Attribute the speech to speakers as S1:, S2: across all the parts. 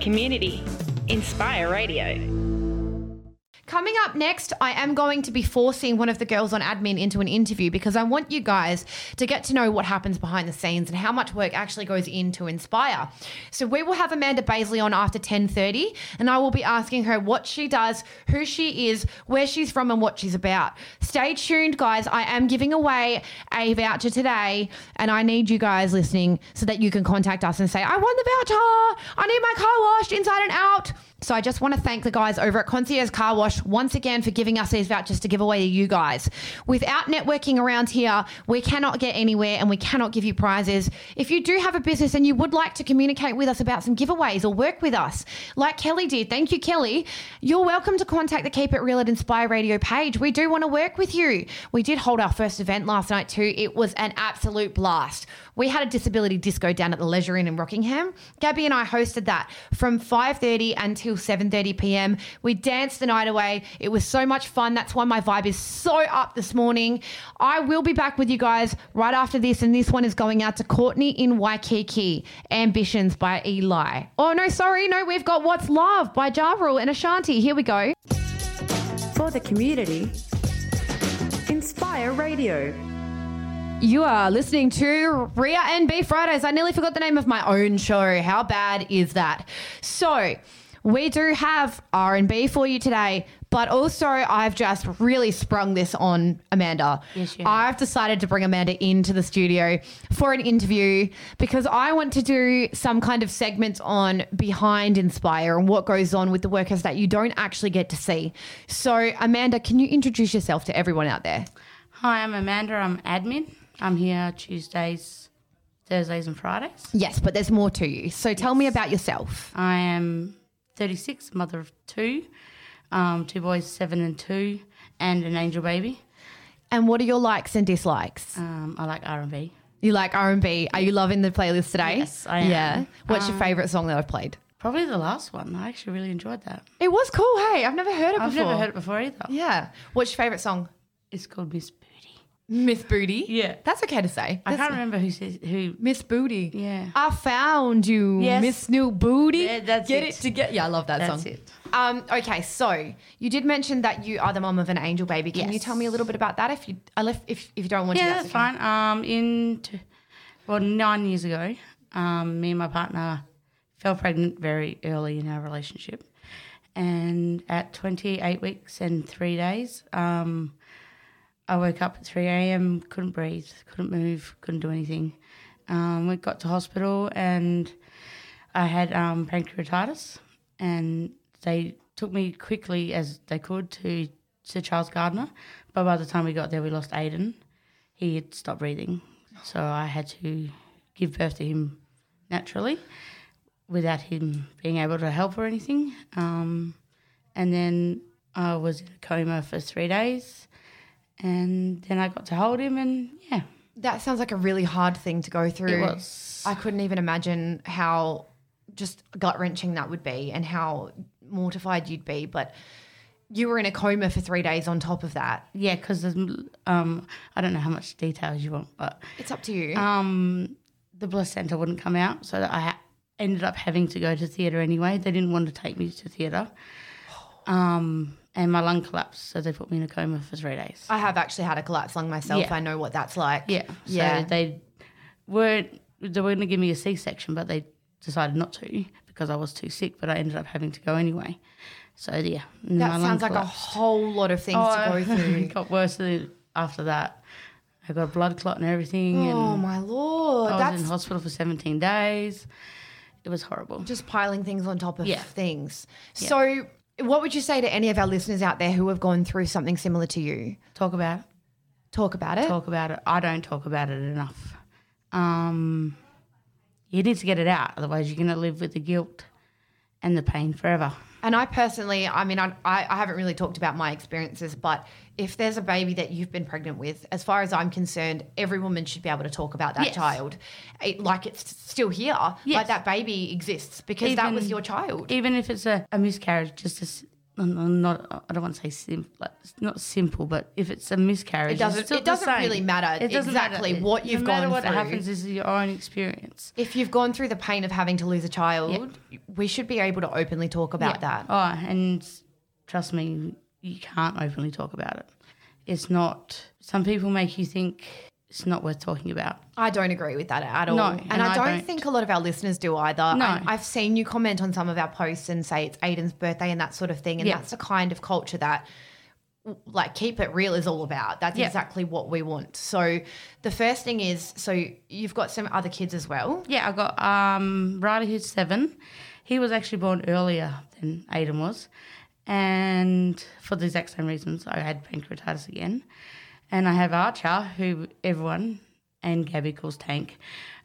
S1: community. Inspire Radio.
S2: Coming up next, I am going to be forcing one of the girls on admin into an interview because I want you guys to get to know what happens behind the scenes and how much work actually goes in to Inspire. So we will have Amanda Baisley on after 10:30 and I will be asking her what she does, who she is, where she's from and what she's about. Stay tuned guys. I am giving away a voucher today and I need you guys listening so that you can contact us and say, "I won the voucher. I need my car washed inside and out." So I just want to thank the guys over at Concierge Car Wash once again for giving us these vouchers to give away to you guys. Without networking around here, we cannot get anywhere and we cannot give you prizes. If you do have a business and you would like to communicate with us about some giveaways or work with us, like Kelly did, thank you, Kelly. You're welcome to contact the Keep It Real at Inspire Radio page. We do want to work with you. We did hold our first event last night too. It was an absolute blast. We had a disability disco down at the Leisure Inn in Rockingham. Gabby and I hosted that from 5:30 until 7:30 p.m. We danced the night away. It was so much fun. That's why my vibe is so up this morning. I will be back with you guys right after this, and this one is going out to Courtney in Waikiki. Ambitions by Eli. Oh no, sorry, no, we've got What's Love by Ja Rule and Ashanti. Here we go.
S3: For the community, Inspire Radio.
S2: You are listening to Ria NB Fridays. I nearly forgot the name of my own show. How bad is that? So, we do have R&B for you today, but also I've just really sprung this on Amanda.
S4: Yes, you have.
S2: I've decided to bring Amanda into the studio for an interview because I want to do some kind of segments on behind Inspire and what goes on with the workers that you don't actually get to see. So, Amanda, can you introduce yourself to everyone out there?
S4: Hi, I'm Amanda. I'm admin. I'm here Tuesdays, Thursdays, and Fridays.
S2: Yes, but there's more to you. So tell me about yourself.
S4: I am 36, mother of two, um, two boys, seven and two, and an angel baby.
S2: And what are your likes and dislikes?
S4: Um, I like R&B.
S2: You like R&B. Are you loving the playlist today?
S4: Yes, I am.
S2: Yeah. What's your
S4: Um,
S2: favorite song that I've played?
S4: Probably the last one. I actually really enjoyed that.
S2: It was cool. Hey, I've never heard it before.
S4: I've never heard it before either.
S2: Yeah. What's your favorite song?
S4: It's called Miss.
S2: Miss Booty.
S4: Yeah.
S2: That's okay to say.
S4: I
S2: That's-
S4: can't remember who says who.
S2: Miss Booty.
S4: Yeah.
S2: I found you,
S4: Yes.
S2: Miss New Booty.
S4: Yeah, that's
S2: Get
S4: it.
S2: it together. Yeah, I love that
S4: That's
S2: song.
S4: it.
S2: Um, okay, so you did mention that you are the mom of an angel baby. Can you
S4: Yes.
S2: tell me a little bit about that? If you, I left, if, if you don't want to,
S4: Yeah, that's
S2: okay.
S4: fine. Um, in t- well, nine years ago, um, me and my partner fell pregnant very early in our relationship, and at 28 weeks and three days, um, I woke up at 3 a.m. couldn't breathe, couldn't move, couldn't do anything. Um, we got to hospital and I had um, pancreatitis, and they took me quickly as they could to Sir Charles Gairdner. But by the time we got there, we lost Aiden. He had stopped breathing, so I had to give birth to him naturally, without him being able to help or anything. Um, and then I was in a coma for three days, and then I got to hold him, and yeah,
S2: That sounds like a really hard thing to go through.
S4: it was.
S2: I couldn't even imagine how just gut wrenching that would be and how mortified you'd be. But you were in a coma for three days on top of that.
S4: Yeah, because um, I don't know how much details you want, but
S2: It's up to you.
S4: um, the placenta wouldn't come out, so I ha- ended up having to go to theatre anyway. They didn't want to take me to theatre, um, and my lung collapsed, so they put me in a coma for three days.
S2: I have actually had a collapsed lung myself.
S4: Yeah.
S2: I know what that's like.
S4: Yeah,
S2: Yeah.
S4: So they weren't they were going to give me a C section, but they decided not to because I was too sick. But I ended up having to go anyway. So yeah,
S2: That sounds like a whole lot of things to go
S4: oh,
S2: through.
S4: it got worse than- after that. I got a blood clot and everything.
S2: oh
S4: and
S2: my lord.
S4: I was
S2: That's
S4: in hospital for 17 days. It was horrible.
S2: just piling things on top of
S4: Yeah.
S2: things. So, what would you say to any of our listeners out there who have gone through something similar to you?
S4: Talk about it.
S2: Talk about it.
S4: Talk about it. I don't talk about it enough. Um, you need to get it out, otherwise you're going to live with the guilt and the pain forever.
S2: And I personally, I mean, I, I haven't really talked about my experiences, but if there's a baby that you've been pregnant with, as far as I'm concerned, every woman should be able to talk about that
S4: Yes.
S2: child, it, like it's still here, like that baby exists because that was your child.
S4: Even if it's a, a miscarriage, just not I don't want to say simple, like, not simple, but if it's a miscarriage,
S2: It doesn't- it doesn't really matter
S4: It doesn't
S2: exactly
S4: matter.
S2: what you've
S4: no matter
S2: gone
S4: what
S2: through.
S4: happens is your own experience.
S2: If you've gone through the pain of having to lose a child, we should be able to openly talk about
S4: Yeah.
S2: that.
S4: Oh, and trust me, you can't openly talk about it. It's not. Some people make you think it's not worth talking about.
S2: I don't agree with that at all.
S4: No,
S2: and,
S4: and
S2: I,
S4: I
S2: don't,
S4: don't.
S2: think a lot of our listeners do either.
S4: No.
S2: I, I've seen you comment on some of our posts and say it's Aiden's birthday and that sort of thing. And
S4: Yeah.
S2: that's the kind of culture that like keep it real is all about. That's
S4: Yeah.
S2: exactly what we want. So the first thing is so you've got some other kids as well.
S4: Yeah, I got um, Riley, who's seven. He was actually born earlier than Aiden was, and for the exact same reasons, I had pancreatitis again. And I have Archer, who everyone and Gabby calls Tank,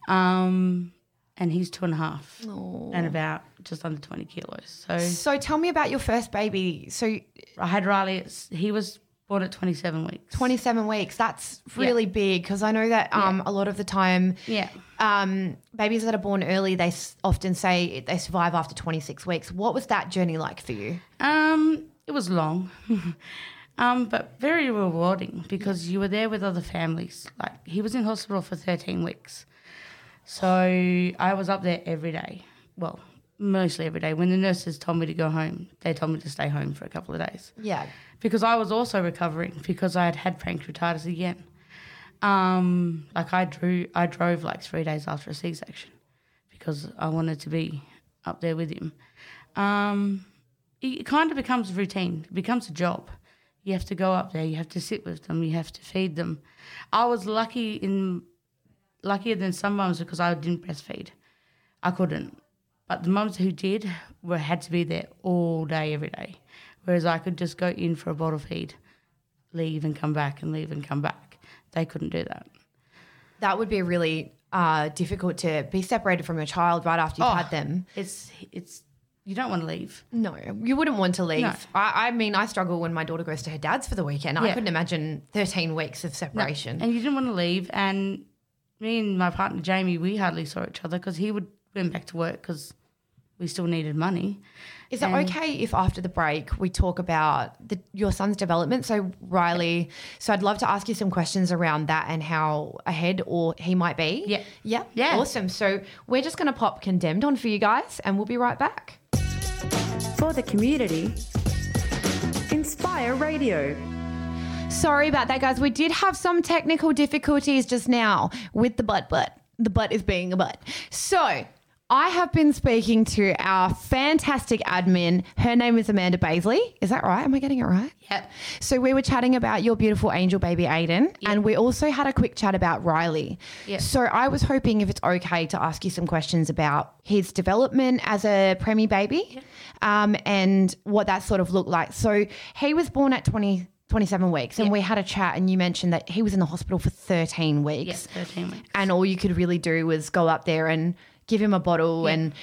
S4: um, and he's two and a half and about just under twenty kilos. So
S2: So tell me about your first baby. So
S4: I had Riley. He was born at twenty-seven weeks.
S2: 27 weeks, that's really big because I know that um, a lot of the time
S4: Yeah.
S2: um, babies that are born early, they s- often say they survive after 26 weeks. What was that journey like for you?
S4: Um, it was long, um, but very rewarding because you were there with other families. Like he was in hospital for thirteen weeks, so I was up there every day. Well, mostly every day. When the nurses told me to go home, they told me to stay home for a couple of days
S2: Yeah.
S4: because I was also recovering because I had had pancreatitis again. Um, like I drew, I drove like three days after a C-section because I wanted to be up there with him. Um, it kind of becomes routine. It becomes a job. You have to go up there. You have to sit with them. You have to feed them. I was lucky in luckier than some mums because I didn't breastfeed. I couldn't. But the mums who did were had to be there all day, every day. Whereas I could just go in for a bottle feed, leave and come back, and leave and come back. They couldn't do that.
S2: That would be really uh, difficult to be separated from your child right after you've
S4: Oh.
S2: had them.
S4: It's it's you don't want to leave.
S2: No, you wouldn't want to leave.
S4: No.
S2: I, I mean, I struggle when my daughter goes to her dad's for the weekend. I couldn't imagine 13 weeks of separation.
S4: And you didn't want to leave. And me and my partner Jamie, we hardly saw each other because he would went back to work because we still needed money.
S2: Is it okay if after the break we talk about the, your son's development? So Riley, so I'd love to ask you some questions around that and how ahead or he might be.
S4: Yeah.
S2: Yeah.
S4: Yeah.
S2: Awesome. So we're just going to pop condemned on for you guys and we'll be right back.
S3: For the community, Inspire Radio.
S2: Sorry about that, guys. We did have some technical difficulties just now with the butt butt. The butt is being a butt. So I have been speaking to our fantastic admin. Her name is Amanda Baisley. Is that right? Am I getting it right?
S4: Yep.
S2: So we were chatting about your beautiful angel baby Aiden, and we also had a quick chat about Riley.
S4: Yep.
S2: So I was hoping if it's okay to ask you some questions about his development as a preemie baby, um, and what that sort of looked like. So he was born at 20, 27 weeks, and we had a chat, and you mentioned that he was in the hospital for 13 weeks
S4: Yes, 13 weeks.
S2: and all you could really do was go up there and give him a bottle and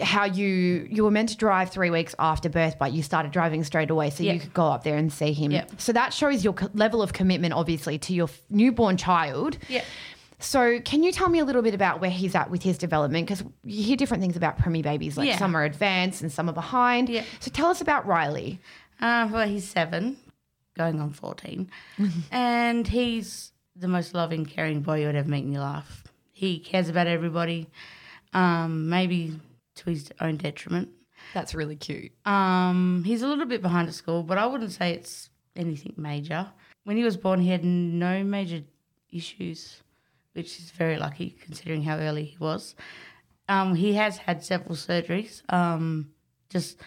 S2: how you you were meant to drive three weeks after birth but you started driving straight away so
S4: Yeah.
S2: you could go up there and see him
S4: Yeah.
S2: so that shows your level of commitment obviously to your f- newborn child
S4: Yeah.
S2: So can you tell me a little bit about where he's at with his development because you hear different things about preemie babies like
S4: Yeah.
S2: some are advanced and some are behind
S4: Yeah.
S2: so tell us about riley
S4: Uh, well, he's seven, going on 14. and he's the most loving, caring boy you would ever meet in your life. He cares about everybody, um, maybe to his own detriment.
S2: that's really cute
S4: Um, he's a little bit behind at school, but I wouldn't say it's anything major. When he was born, he had no major issues, which is very lucky considering how early he was. Um, he has had several surgeries. Um, just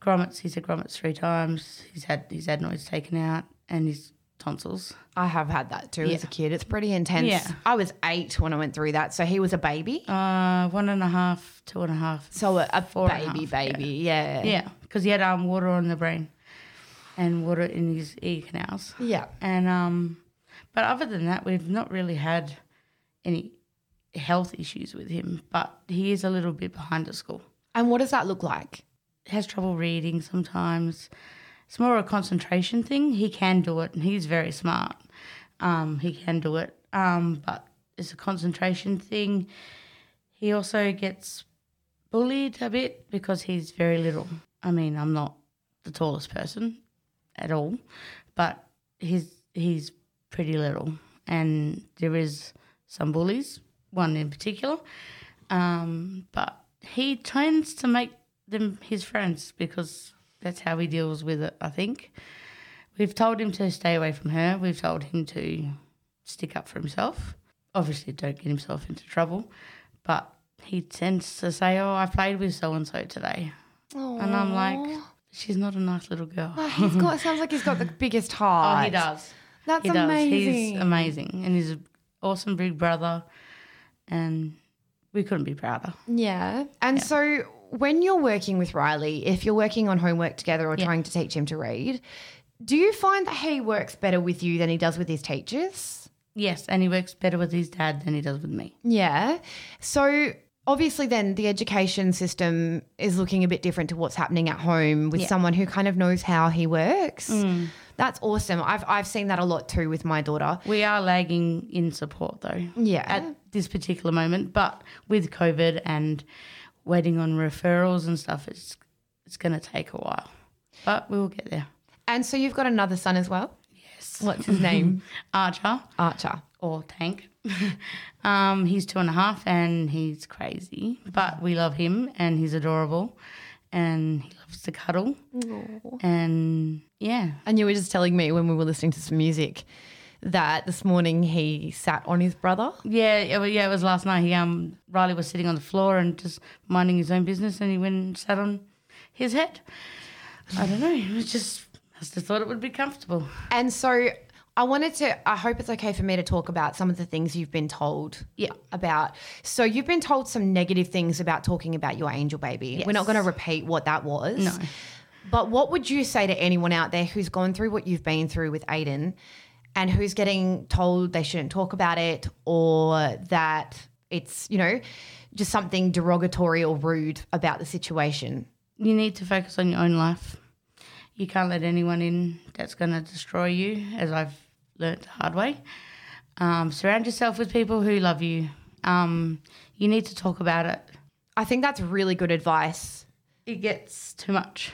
S4: grommets. He's had grommets three times. He's had his adenoids taken out and his tonsils.
S2: i have had that too as a kid it's pretty intense
S4: Yeah.
S2: i was eight when i went through that so he was a baby
S4: Uh, one and a half, two and a half.
S2: So a, a
S4: Four
S2: baby,
S4: half,
S2: baby, yeah.
S4: Yeah, because he had um, water on the brain and water in his ear canals.
S2: Yeah.
S4: And um, but other than that, we've not really had any health issues with him. But he is a little bit behind at school.
S2: And what does that look like?
S4: Has trouble reading sometimes. It's more a concentration thing. He can do it, and he's very smart. Um, he can do it, um, but it's a concentration thing. He also gets bullied a bit because he's very little. I mean, I'm not the tallest person at all, but he's he's pretty little, and there is some bullies, one in particular, um, but he tends to make them his friends because that's how he deals with it. I think we've told him to stay away from her. We've told him to stick up for himself. Obviously, don't get himself into trouble, but he tends to say, "Oh, I played with so and so today," and I'm like, "She's not a nice little girl."
S2: Oh, he's got. It sounds like he's got the biggest heart.
S4: Oh, he does.
S2: That's
S4: he does.
S2: amazing.
S4: He's amazing, and he's an awesome big brother, and we couldn't be prouder.
S2: Yeah. And so when you're working with Riley, if you're working on homework together or trying to teach him to read, do you find that he works better with you than he does with his teachers?
S4: Yes, and he works better with his dad than he does with me.
S2: Yeah. So obviously then the education system is looking a bit different to what's happening at home with
S4: Yeah.
S2: someone who kind of knows how he works. Mm. That's awesome. I've I've seen that a lot too with my daughter.
S4: We are lagging in support though.
S2: Yeah.
S4: At this particular moment, but with COVID and waiting on referrals and stuff, it's it's going to take a while, but we will get there.
S2: And so you've got another son as well?
S4: Yes.
S2: What's his name?
S4: Archer
S2: Archer.
S4: or Tank. um, he's two and a half and he's crazy, but we love him and he's adorable, and he loves to cuddle. And yeah,
S2: And you were just telling me when we were listening to some music that this morning he sat on his brother.
S4: Yeah, it, wa- yeah, it was last night. He um Riley was sitting on the floor and just minding his own business, and he went and sat on his head. I don't know. It was just I just thought it would be comfortable.
S2: And so I wanted to, I hope it's okay for me to talk about some of the things you've been told
S4: Yeah.
S2: about. So you've been told some negative things about talking about your angel baby. We're not going to repeat what that was.
S4: No.
S2: But what would you say to anyone out there who's gone through what you've been through with Aiden and who's getting told they shouldn't talk about it or that it's, you know, just something derogatory or rude about the situation?
S4: You need to focus on your own life. You can't let anyone in that's going to destroy you, as I've learnt the hard way. Um, surround yourself with people who love you. Um, you need to talk about it.
S2: I think that's really good advice.
S4: It gets too much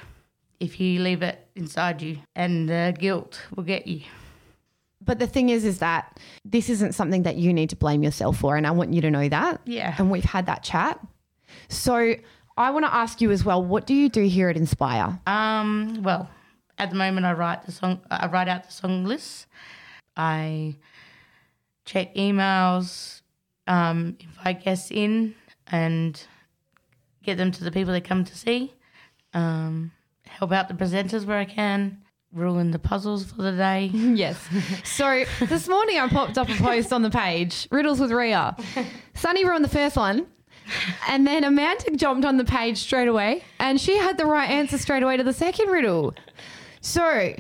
S4: if you leave it inside you, and the guilt will get you.
S2: But the thing is, is that this isn't something that you need to blame yourself for. And I want you to know that.
S4: Yeah.
S2: And we've had that chat. So I want to ask you as well what do you do here at Inspire?
S4: Um, well, at the moment, I write the song. I write out the song list. I check emails, um, invite guests in, and get them to the people they come to see. Um, help out the presenters where I can. Ruin the puzzles for the day.
S2: Yes. So this morning I popped up a post on the page, Riddles with Ria. Sunny ruined the first one. And then Amanda jumped on the page straight away and she had the right answer straight away to the second riddle. So,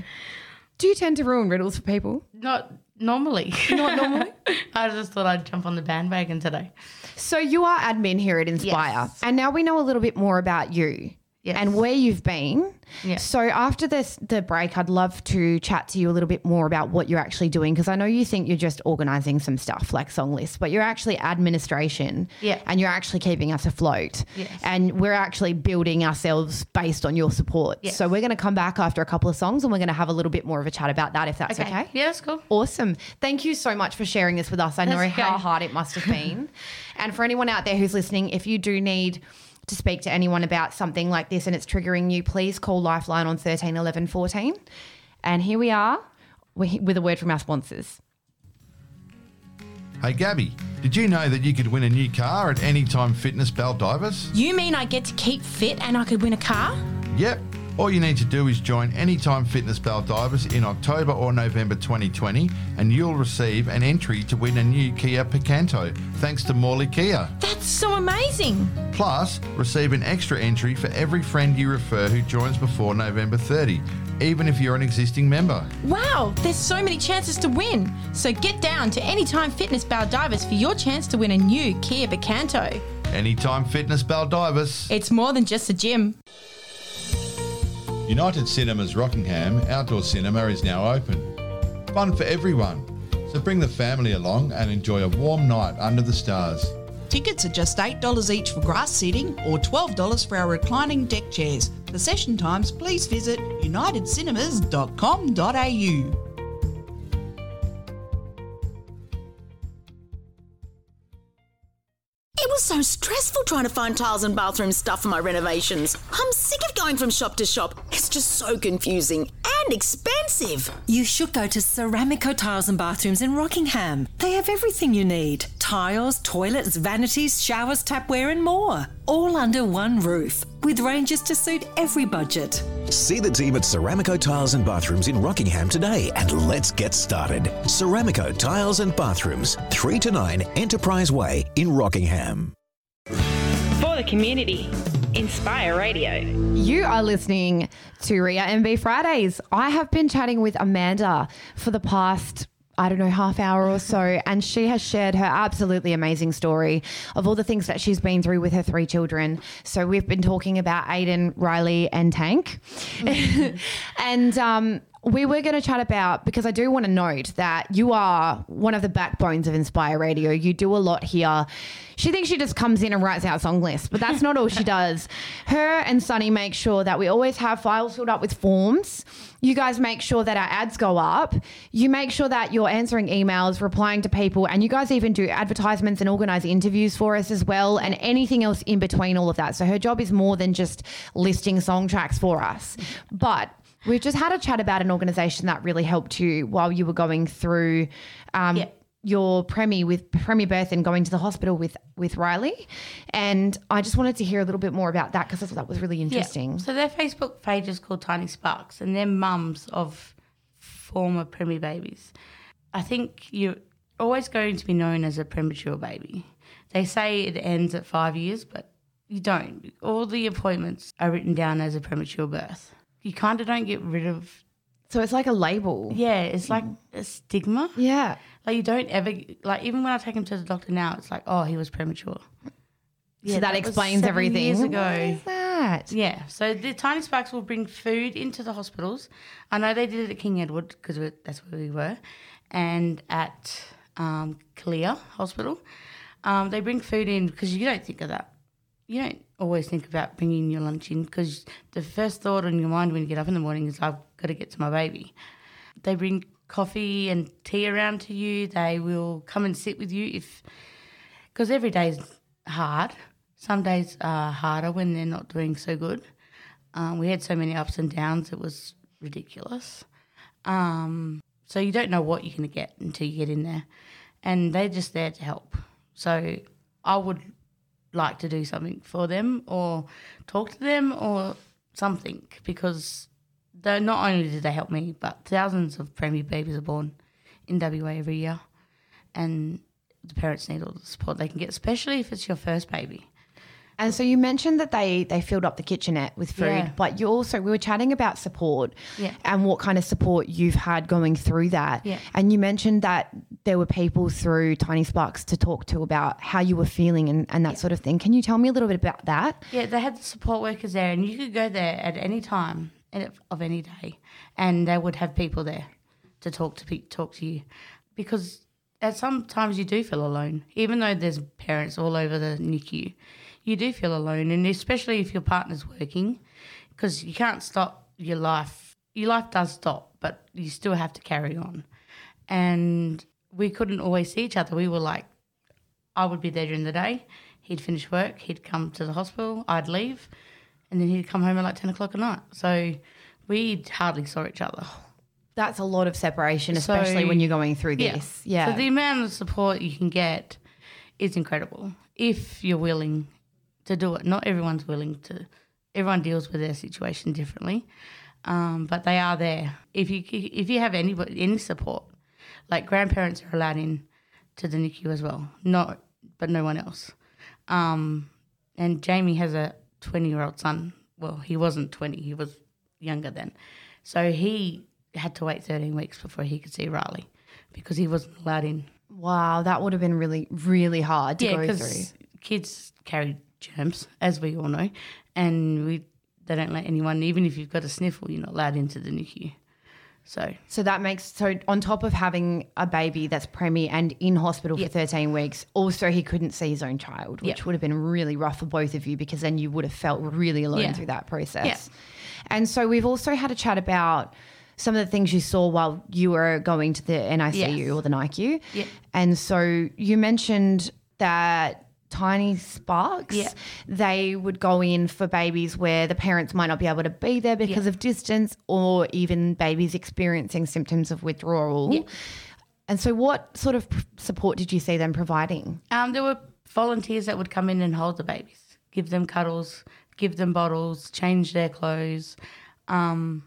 S2: do you tend to ruin riddles for people?
S4: Not normally.
S2: Not normally.
S4: I just thought I'd jump on the bandwagon today.
S2: So you are admin here at Inspire,
S4: Yes.
S2: and now we know a little bit more about you
S4: Yes.
S2: and where you've been.
S4: Yeah.
S2: So after this the break, I'd love to chat to you a little bit more about what you're actually doing because I know you think you're just organising some stuff like song lists, but you're actually administration.
S4: Yeah.
S2: And you're actually keeping us afloat.
S4: Yes.
S2: And we're actually building ourselves based on your support.
S4: Yes.
S2: So we're going to come back after a couple of songs and we're going to have a little bit more of a chat about that if that's okay.
S4: Yeah, that's cool.
S2: Awesome. Thank you so much for sharing this with us. I know
S4: That's
S2: how hard it must have been. and for anyone out there who's listening, if you do need to speak to anyone about something like this and it's triggering you, please call Lifeline on 13 11 14. And here we are with a word from our sponsors.
S5: Hey Gabby, did you know that you could win a new car at Anytime Fitness Baldivis?
S6: You mean I get to keep fit and I could win a car?
S5: Yep. All you need to do is join Anytime Fitness Baldivis in October or November 2020 and you'll receive an entry to win a new Kia Picanto thanks to Morley Kia.
S6: That's so amazing.
S5: Plus, receive an extra entry for every friend you refer who joins before November 30, even if you're an existing member.
S6: Wow, there's so many chances to win. So get down to Anytime Fitness Baldivis for your chance to win a new Kia Picanto.
S5: Anytime Fitness Baldivis.
S6: It's more than just a gym.
S5: United Cinemas Rockingham Outdoor Cinema is now open. Fun for everyone. So bring the family along and enjoy a warm night under the stars.
S7: Tickets are just $8 each for grass seating or $12 for our reclining deck chairs. For session times, please visit unitedcinemas.com.au.
S8: so stressful trying to find tiles and bathroom stuff for my renovations. I'm sick of going from shop to shop. It's just so confusing and expensive.
S9: You should go to Ceramico Tiles and Bathrooms in Rockingham. They have everything you need tiles, toilets, vanities, showers, tapware, and more. All under one roof, with ranges to suit every budget.
S10: See the team at Ceramico Tiles and Bathrooms in Rockingham today and let's get started. Ceramico Tiles and Bathrooms, 3 to 9 Enterprise Way in Rockingham.
S1: For the community, Inspire Radio.
S2: You are listening to Ria MB Fridays. I have been chatting with Amanda for the past I don't know, half hour or so. And she has shared her absolutely amazing story of all the things that she's been through with her three children. So we've been talking about Aiden, Riley, and Tank. and um, we were going to chat about because I do want to note that you are one of the backbones of Inspire Radio. You do a lot here. She thinks she just comes in and writes out song lists, but that's not all she does. Her and Sunny make sure that we always have files filled up with forms. You guys make sure that our ads go up. You make sure that you're answering emails, replying to people, and you guys even do advertisements and organize interviews for us as well, and anything else in between all of that. So her job is more than just listing song tracks for us. But We've just had a chat about an organisation that really helped you while you were going through um,
S4: Yeah.
S2: your premie with premi birth and going to the hospital with with Riley, and I just wanted to hear a little bit more about that because I thought that was really interesting.
S4: Yeah. So their Facebook page is called Tiny Sparks, and they're mums of former premie babies. I think you're always going to be known as a premature baby. They say it ends at five years, but you don't. All the appointments are written down as a premature birth. You kind of don't get rid of.
S2: So it's like a label.
S4: Yeah, it's like a stigma.
S2: Yeah.
S4: Like you don't ever like even when I take him to the doctor now, it's like oh he was premature.
S2: so that,
S4: was
S2: explains everything.
S4: Years ago,
S2: is that?
S4: yeah. So the Tiny Sparks will bring food into the hospitals. I know they did it at King Edward because that's where we were, and at um, Clear Hospital. Um, they bring food in because you don't think of that. You don't always think about bringing your lunch in because the first thought on your mind when you get up in the morning is I've got to get to my baby. They bring coffee and tea around to you. They will come and sit with you if because every day is hard. Some days are harder when they're not doing so good. Um, we had so many ups and downs, it was ridiculous. Um, so you don't know what you're going to get until you get in there. And they're just there to help. So I would like to do something for them or talk to them or something because they not only did they help me, but thousands of preemie babies are born in WA every year. And the parents need all the support they can get, especially if it's your first baby.
S2: And so you mentioned that they they filled up the kitchenette with food,
S4: Yeah.
S2: but you also we were chatting about support
S4: Yeah.
S2: and what kind of support you've had going through that.
S4: Yeah.
S2: And you mentioned that there were people through Tiny Sparks to talk to about how you were feeling and, and that sort of thing. Can you tell me a little bit about that?
S4: Yeah, they had the support workers there, and you could go there at any time of any day, and they would have people there to talk to talk to you, because at sometimes you do feel alone, even though there's parents all over the NICU, you do feel alone, and especially if your partner's working, because you can't stop your life. Your life does stop, but you still have to carry on, and we couldn't always see each other. We were like I would be there during the day. He'd finish work. He'd come to the hospital. I'd leave, and then he'd come home at like ten o'clock at night. So we hardly saw each other.
S2: That's a lot of separation, especially
S4: So-
S2: when you're going through this. Yeah.
S4: So the amount of support you can get is incredible if you're willing to do it. Not everyone's willing to. Everyone deals with their situation differently, um, but they are there. If you if you have any any support, like grandparents are allowed in to the NICU as well. Not, but no one else. Um, and Jamie has a 20 year old son. Well, he wasn't 20, he was younger then. So he had to wait 13 weeks before he could see Riley because he wasn't allowed in.
S2: wow, that would have been really, really hard to
S4: Yeah,
S2: go through.
S4: kids carry germs, as we all know, and we they don't let anyone, even if you've got a sniffle, you're not allowed into the NICU. So
S2: So that makes so on top of having a baby that's preemie and in hospital for 13 weeks, also he couldn't see his own child, which
S4: Yeah.
S2: would have been really rough for both of you because then you would have felt really alone
S4: Yeah.
S2: through that process. And so we've also had a chat about some of the things you saw while you were going to the NICU
S4: Yes.
S2: or the NICU.
S4: Yeah.
S2: And so you mentioned that tiny sparks
S4: Yeah.
S2: they would go in for babies where the parents might not be able to be there because
S4: Yeah.
S2: of distance or even babies experiencing symptoms of withdrawal
S4: Yeah.
S2: and so what sort of support did you see them providing
S4: Um, there were volunteers that would come in and hold the babies, give them cuddles, give them bottles, change their clothes, um,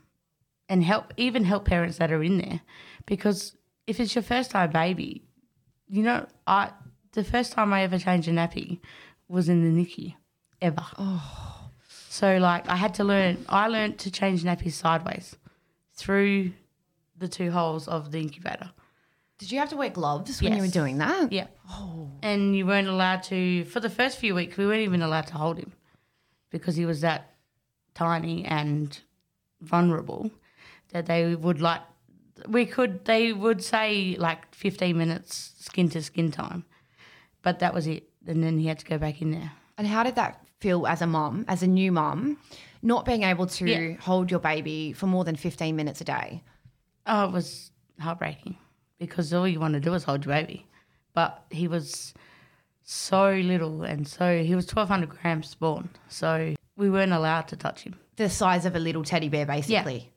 S4: and help even help parents that are in there. Because if it's your first time baby, you know, I the first time I ever changed a nappy was in the NICU, ever. Oh. So like I had to learn. I learned to change nappies sideways through the two holes of the incubator.
S2: did you have to wear gloves when you were doing that
S4: Yeah. Oh. And you weren't allowed to, for the first few weeks, we weren't even allowed to hold him because he was that tiny and vulnerable that they would like, we could, they would say like 15 minutes skin to skin time, but that was it. And then he had to go back in there.
S2: and how did that feel as a mom, as a new mom, not being able to
S4: Yeah.
S2: hold your baby for more than 15 minutes a day
S4: Oh, it was heartbreaking because all you want to do is hold your baby. But he was so little and so, he was 1,200 grams born. So we weren't allowed to touch him.
S2: the size of a little teddy bear basically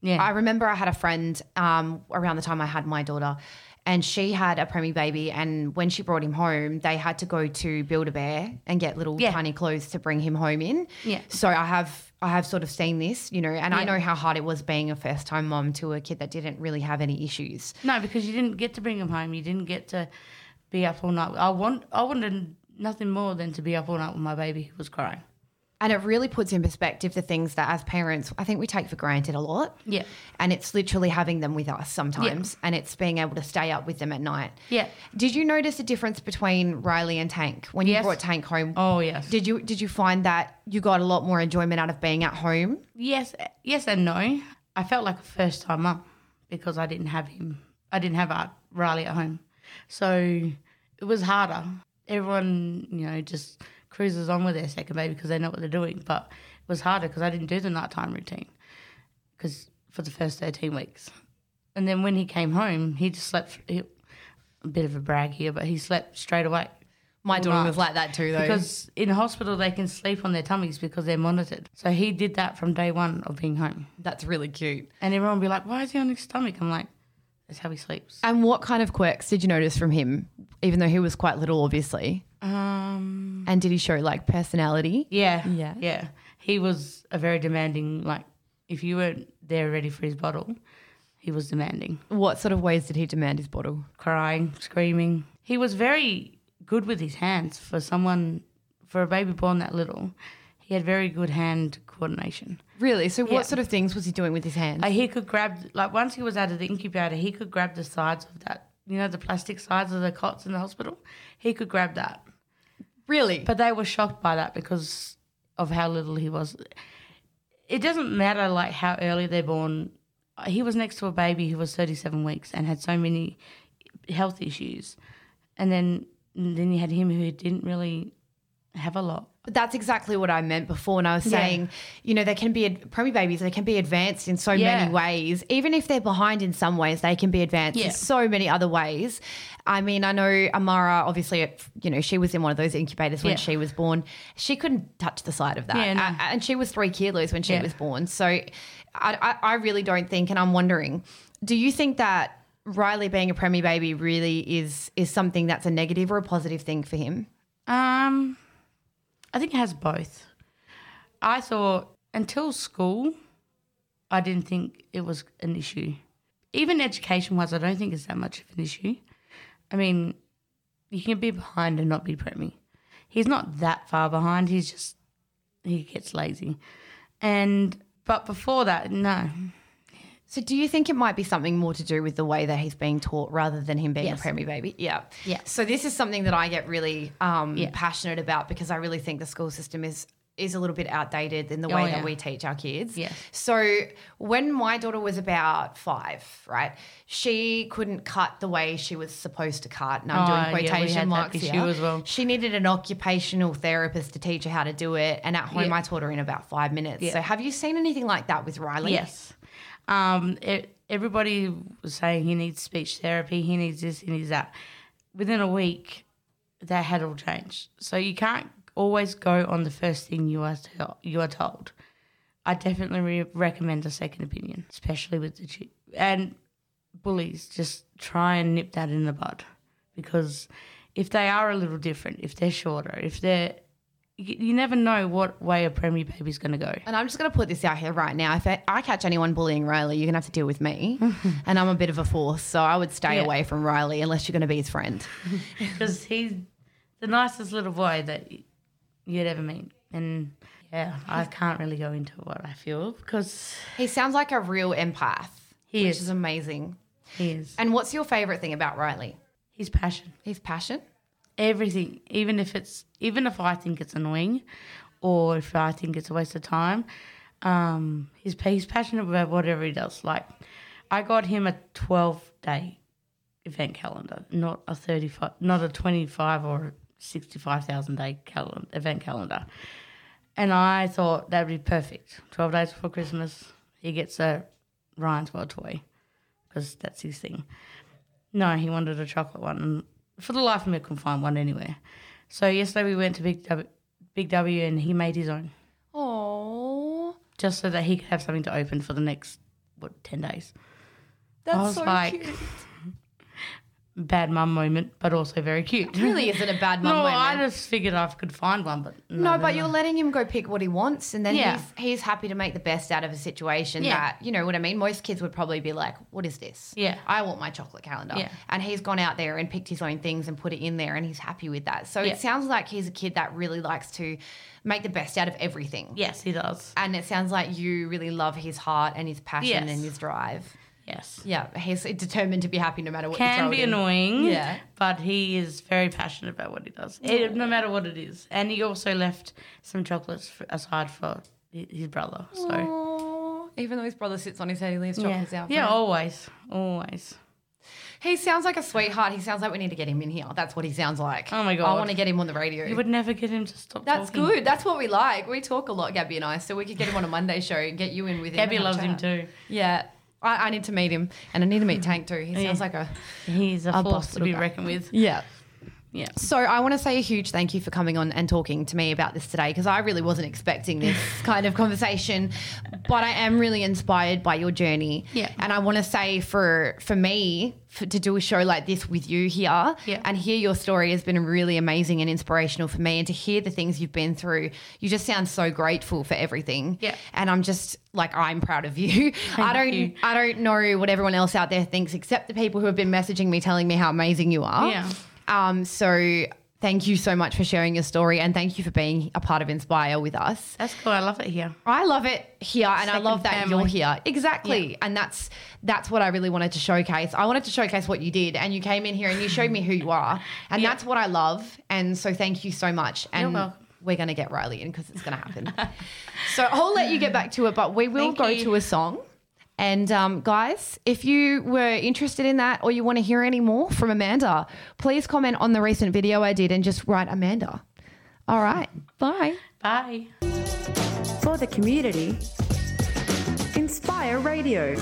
S4: Yeah.
S2: I remember I had a friend um, around the time I had my daughter, and she had a preemie baby. And when she brought him home, they had to go to Build a Bear and get little
S4: Yeah.
S2: tiny clothes to bring him home in.
S4: Yeah.
S2: So I have I have sort of seen this, you know, and I know how hard it was being a first time mom to a kid that didn't really have any issues.
S4: No, because you didn't get to bring him home. You didn't get to be up all night. I want, I wanted nothing more than to be up all night with my baby who was crying.
S2: And it really puts in perspective the things that as parents, I think we take for granted a lot.
S4: Yeah.
S2: And it's literally having them with us sometimes, and it's being able to stay up with them at night.
S4: Yeah.
S2: Did you notice a difference between Riley and Tank when you brought Tank home?
S4: Oh yes.
S2: Did you did you find that you got a lot more enjoyment out of being at home?
S4: yes, yes and no. I felt like a first time mum because I didn't have him. I didn't have Art Riley at home, so it was harder. Everyone, you know, just cruises on with their second baby because they know what they're doing. But it was harder because I didn't do the nighttime routine because for the first thirteen weeks, and then when he came home, he just slept. He, a bit of a brag here, but he slept straight away.
S2: My daughter
S4: night.
S2: was like that too, though.
S4: Because in hospital they can sleep on their tummies because they're monitored. So he did that from day one of being home.
S2: that's really cute.
S4: And everyone would be like, why is he on his stomach? I'm like, that's how he sleeps.
S2: And what kind of quirks did you notice from him, even though he was quite little, obviously?
S4: Um,
S2: And did he show like personality?
S4: yeah,
S2: Yeah.
S4: yeah. He was a very demanding. Like, if you weren't there ready for his bottle, he was demanding,
S2: What sort of ways did he demand his bottle?
S4: crying, screaming. He was very good with his hands for someone, for a baby born that little. He had very good hand coordination.
S2: Really? So what
S4: Yeah.
S2: sort of things was he doing with his hands?
S4: Uh, he could grab like once he was out of the incubator, he could grab the sides of that. You know the plastic sides of the cots in the hospital. He could grab that,
S2: really?
S4: but they were shocked by that because of how little he was. It doesn't matter like how early they're born. He was next to a baby who was 37 weeks and had so many health issues, and then and then you had him who didn't really have a lot.
S2: But that's exactly what I meant before. And I was
S4: Yeah.
S2: saying, you know, they can be, a preemie babies, they can be advanced in so
S4: Yeah.
S2: many ways. Even if they're behind in some ways, they can be advanced
S4: Yeah.
S2: in so many other ways. I mean, I know Amara, obviously, you know, she was in one of those incubators when
S4: Yeah.
S2: she was born. She couldn't touch the side of that.
S4: Yeah, no.
S2: A- and she was three kilos when she
S4: Yeah.
S2: was born. So I, I, I really don't think, and I'm wondering, do you think that Riley being a preemie baby really is is something that's a negative or a positive thing for him?
S4: Um, I think it has both. I thought until school, I didn't think it was an issue. Even education wise, I don't think it's that much of an issue. I mean, you can be behind and not be preemie. He's not that far behind. He's just he gets lazy, and but before that, no.
S2: So do you think it might be something more to do with the way that he's being taught rather than him being
S4: Yes.
S2: a preemie baby? Yeah.
S4: Yeah.
S2: So this is something that I get really um,
S4: Yeah.
S2: passionate about because I really think the school system is is a little bit outdated in the
S4: Oh,
S2: way
S4: yeah.
S2: that we teach our kids.
S4: Yes.
S2: So when my daughter was about five, right, she couldn't cut the way she was supposed to cut. And I'm
S4: Oh,
S2: doing
S4: yeah,
S2: quotation
S4: that
S2: marks here.
S4: well.
S2: She needed an occupational therapist to teach her how to do it. And at home,
S4: Yeah.
S2: I taught her in about five minutes.
S4: Yeah.
S2: So have you seen anything like that with Riley?
S4: Yes. Um, it, everybody was saying he needs speech therapy, he needs this, he needs that. Within a week, that had all changed. So you can't always go on the first thing you are tell, you are told. I definitely re- recommend a second opinion, especially with the and bullies. Just try and nip that in the bud, because if they are a little different, if they're shorter, if they're you, you never know what way a premier baby's going to go.
S2: And I'm just going to put this out here right now. If I, I catch anyone bullying Riley, you're going to have to deal with me. and I'm a bit of a force. So I would stay
S4: Yeah.
S2: away from Riley unless you're going to be his friend.
S4: because he's the nicest little boy that y- you'd ever meet. And yeah, I can't really go into what I feel because
S2: He sounds like a real empath.
S4: He
S2: which
S4: is.
S2: is amazing.
S4: he is.
S2: And what's your favorite thing about Riley?
S4: His passion,
S2: His passion.
S4: Everything. Even if it's even if I think it's annoying, or if I think it's a waste of time, um, he's he's passionate about whatever he does. Like, I got him a twelve day event calendar, not a thirty five, not a twenty five or sixty five thousand day calendar event calendar. And I thought that would be perfect. 12 days before Christmas, he gets a Ryan's World toy because that's his thing. No, he wanted a chocolate one. And for the life of me, I couldn't find one anywhere. So yesterday we went to Big W, Big w and he made his own
S2: Oh,
S4: just so that he could have something to open for the next, what, 10 days.
S2: that's
S4: I was
S2: so
S4: like,
S2: cute.
S4: Bad mum moment, but also very cute.
S2: Really isn't a bad mum
S4: no,
S2: moment.
S4: I just figured I could find one, but
S2: No,
S4: no,
S2: but you're letting him go pick what he wants, and then
S4: Yeah.
S2: he's he's happy to make the best out of a situation.
S4: Yeah.
S2: That you know what I mean. Most kids would probably be like, "What is this?
S4: Yeah.
S2: I want my chocolate calendar."
S4: Yeah.
S2: And he's gone out there and picked his own things and put it in there, and he's happy with that. So
S4: Yeah.
S2: it sounds like he's a kid that really likes to make the best out of everything.
S4: Yes, he does.
S2: And it sounds like you really love his heart and his passion
S4: Yes.
S2: and his drive.
S4: Yes.
S2: Yeah, he's determined to be happy no matter what.
S4: can be
S2: him.
S4: annoying.
S2: Yeah.
S4: But he is very passionate about what he does, Eh, no matter what it is. And he also left some chocolates for, aside for his brother. So
S2: Aw, even though his brother sits on his head, he leaves
S4: yeah,
S2: chocolates out. for
S4: yeah,
S2: him.
S4: always, always.
S2: He sounds like a sweetheart. He sounds like we need to get him in here. That's what he sounds like.
S4: Oh my god!
S2: I want to get him on the radio.
S4: You would never get him to stop.
S2: That's
S4: talking.
S2: good. That's what we like. We talk a lot, Gabby and I. So we could get him on a Monday show and get you in with him.
S4: Gabby
S2: and have a
S4: loves him too.
S2: Yeah. I, I need to meet him and I need to meet Tank too. He sounds like a.
S4: He's a,
S2: A
S4: force
S2: boss
S4: to be reckoned with.
S2: Yeah.
S4: Yeah.
S2: So I want to say a huge thank you for coming on and talking to me about this today because I really wasn't expecting this kind of conversation, but I am really inspired by your journey.
S4: Yeah.
S2: And I want to say for for me for, to do a show like this with you here
S4: Yeah.
S2: and hear your story has been really amazing and inspirational for me and to hear the things you've been through. You just sound so grateful for everything.
S4: Yeah.
S2: And I'm just like I'm proud of you. Thank I don't
S4: you.
S2: I don't know what everyone else out there thinks except the people who have been messaging me telling me how amazing you are.
S4: Yeah.
S2: Um, so thank you so much for sharing your story and thank you for being a part of Inspire with us.
S4: That's cool. I love it here.
S2: I love it here and I love that
S4: family.
S2: you're here. Exactly. And that's that's what I really wanted to showcase. I wanted to showcase what you did and you came in here and you showed me who you are. And
S4: Yeah.
S2: that's what I love. And so thank you so much. And
S4: welcome.
S2: we're going to get Riley in because it's going to happen. so I'll let you get back to it, but we will
S4: Thank
S2: go
S4: you.
S2: to a song. And um, guys, if you were interested in that or you want to hear any more from Amanda, please comment on the recent video I did and just write Amanda. All right. Bye.
S4: Bye.
S3: For the community, Inspire Radio.